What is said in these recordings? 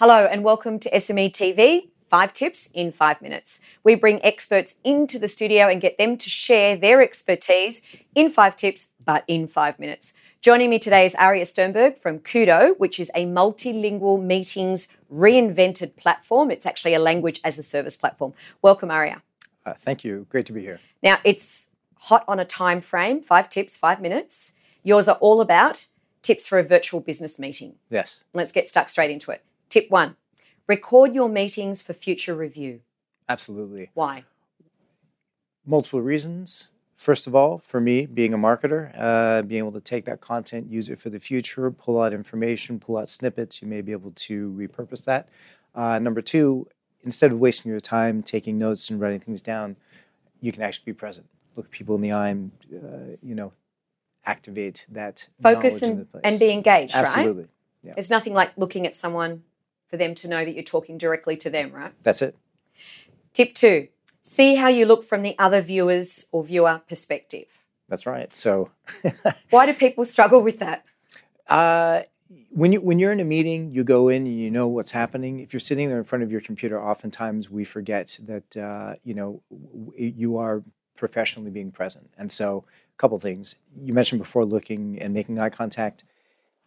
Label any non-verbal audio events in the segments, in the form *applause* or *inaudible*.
Hello and welcome to SME TV. Five tips in five minutes. We bring experts into the studio and get them to share their expertise in five tips, but in five minutes. Joining me today is Aria Sternberg from Kudo, which is a multilingual meetings reinvented platform. It's actually a language as a service platform. Welcome, Aria. Uh, thank you. Great to be here. Now, it's hot on a time frame five tips, five minutes. Yours are all about tips for a virtual business meeting. Yes. Let's get stuck straight into it. Tip one record your meetings for future review. Absolutely. Why? Multiple reasons. First of all, for me, being a marketer, uh, being able to take that content, use it for the future, pull out information, pull out snippets, you may be able to repurpose that. Uh, number two, instead of wasting your time taking notes and writing things down, you can actually be present. Look people in the eye and, uh, you know, activate that focus and, and be engaged, Absolutely. right? Yeah. There's nothing like looking at someone for them to know that you're talking directly to them, right? That's it. Tip two see how you look from the other viewer's or viewer perspective. That's right. So, *laughs* why do people struggle with that? Uh, when you when you're in a meeting, you go in and you know what's happening. If you're sitting there in front of your computer, oftentimes we forget that uh, you know you are professionally being present. And so, a couple things you mentioned before: looking and making eye contact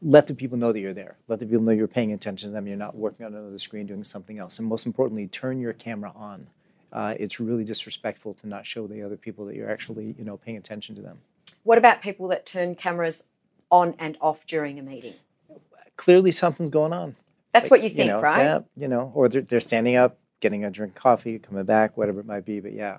let the people know that you're there. Let the people know you're paying attention to them. You're not working on another screen doing something else. And most importantly, turn your camera on. Uh, it's really disrespectful to not show the other people that you're actually, you know, paying attention to them. What about people that turn cameras on and off during a meeting? Clearly, something's going on. That's like, what you think, you know, right? Yeah, you know, or they're, they're, standing up, getting a drink of coffee, coming back, whatever it might be. But yeah,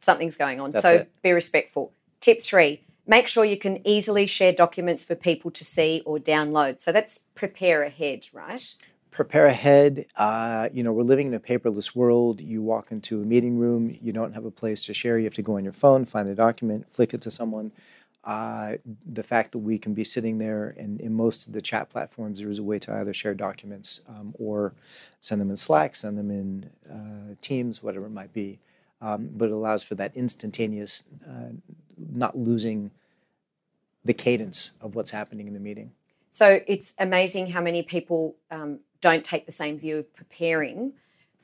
something's going on. That's so it. be respectful. Tip three: Make sure you can easily share documents for people to see or download. So that's prepare ahead, right? Prepare ahead. Uh, you know, we're living in a paperless world. You walk into a meeting room, you don't have a place to share. You have to go on your phone, find the document, flick it to someone. Uh, the fact that we can be sitting there, and in most of the chat platforms, there is a way to either share documents um, or send them in Slack, send them in uh, Teams, whatever it might be. Um, but it allows for that instantaneous uh, not losing the cadence of what's happening in the meeting. So it's amazing how many people um, don't take the same view of preparing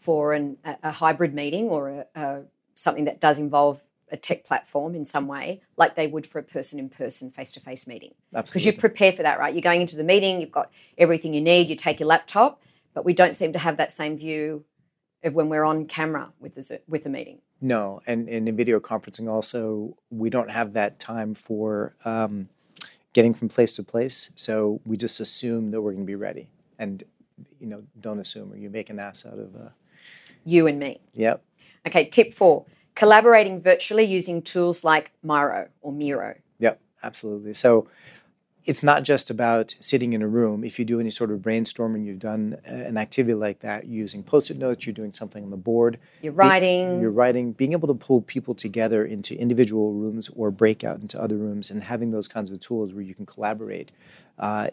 for an, a, a, hybrid meeting or a, a, something that does involve a tech platform in some way, like they would for a person in person, face to face meeting. Because you prepare for that, right? You're going into the meeting, you've got everything you need, you take your laptop, but we don't seem to have that same view when we're on camera with the, with the meeting. No, and, and in video conferencing also, we don't have that time for um, getting from place to place. So we just assume that we're going to be ready, and you know, don't assume, or you make an ass out of uh, you and me. Yep. Okay. Tip four: collaborating virtually using tools like Miro or Miro. Yep, absolutely. So it's not just about sitting in a room. If you do any sort of brainstorming, you've done uh, an activity like that using post-it notes, you're doing something on the board. You're writing. Be, you're writing. Being able to pull people together into individual rooms or break out into other rooms and having those kinds of tools where you can collaborate uh,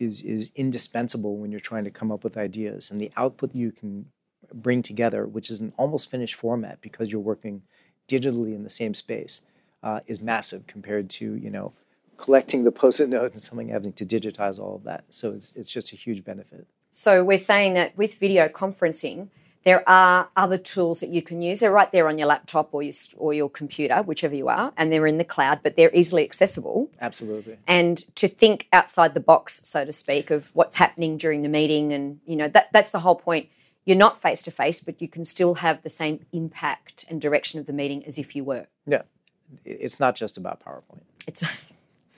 is is indispensable when you're trying to come up with ideas. And the output you can bring together, which is an almost finished format because you're working digitally in the same space, uh, is massive compared to you know collecting the post-it notes and something having to digitize all of that. So it's it's just a huge benefit. So we're saying that with video conferencing, there are other tools that you can use. They're right there on your laptop or your or your computer, whichever you are, and they're in the cloud, but they're easily accessible. Absolutely. And to think outside the box, so to speak, of what's happening during the meeting, and you know that that's the whole point. You're not face to face, but you can still have the same impact and direction of the meeting as if you were. Yeah, it's not just about PowerPoint. It's *laughs*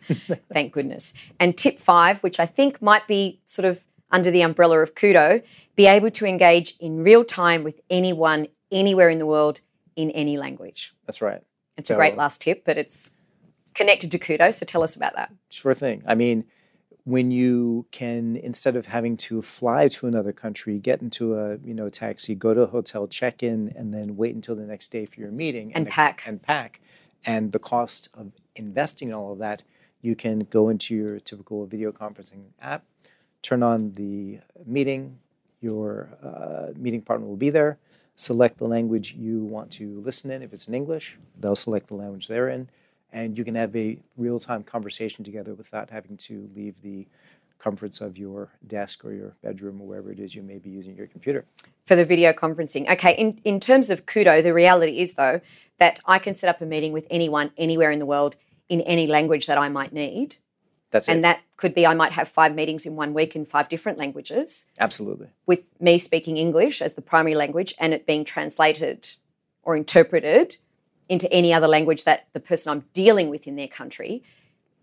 *laughs* Thank goodness. And tip five, which I think might be sort of under the umbrella of Kudo, be able to engage in real time with anyone, anywhere in the world, in any language. That's right. It's so, a great last tip, but it's connected to Kudo. So tell us about that. Sure thing. I mean, when you can instead of having to fly to another country get into a you know taxi go to a hotel check in and then wait until the next day for your meeting and, and pack and pack and the cost of investing in all of that you can go into your typical video conferencing app, turn on the meeting, your uh, meeting partner will be there, select the language you want to listen in. If it's in English, they'll select the language they're in, and you can have a real time conversation together without having to leave the comforts of your desk or your bedroom or wherever it is you may be using your computer. For the video conferencing. Okay, in, in terms of Kudo, the reality is though that I can set up a meeting with anyone anywhere in the world in any language that I might need. That's and it. that could be I might have five meetings in one week in five different languages Absolutely. with me speaking English as the primary language and it being translated or interpreted into any other language that the person I'm dealing with in their country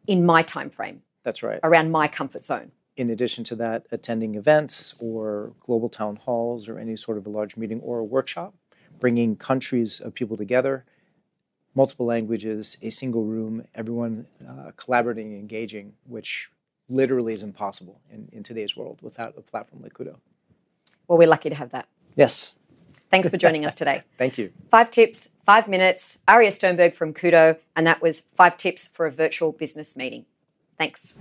in my time frame That's right. around my comfort zone. In addition to that, attending events or global town halls or any sort of a large meeting or a workshop, bringing countries of people together, multiple languages, a single room, everyone uh, collaborating and engaging, which literally is impossible in, in today's world without a platform like Kudo. Well, we're lucky to have that. Yes. Thanks for joining us today. *laughs* Thank you. Five tips, five minutes. Aria Sternberg from Kudo, and that was five tips for a virtual business meeting. Thanks.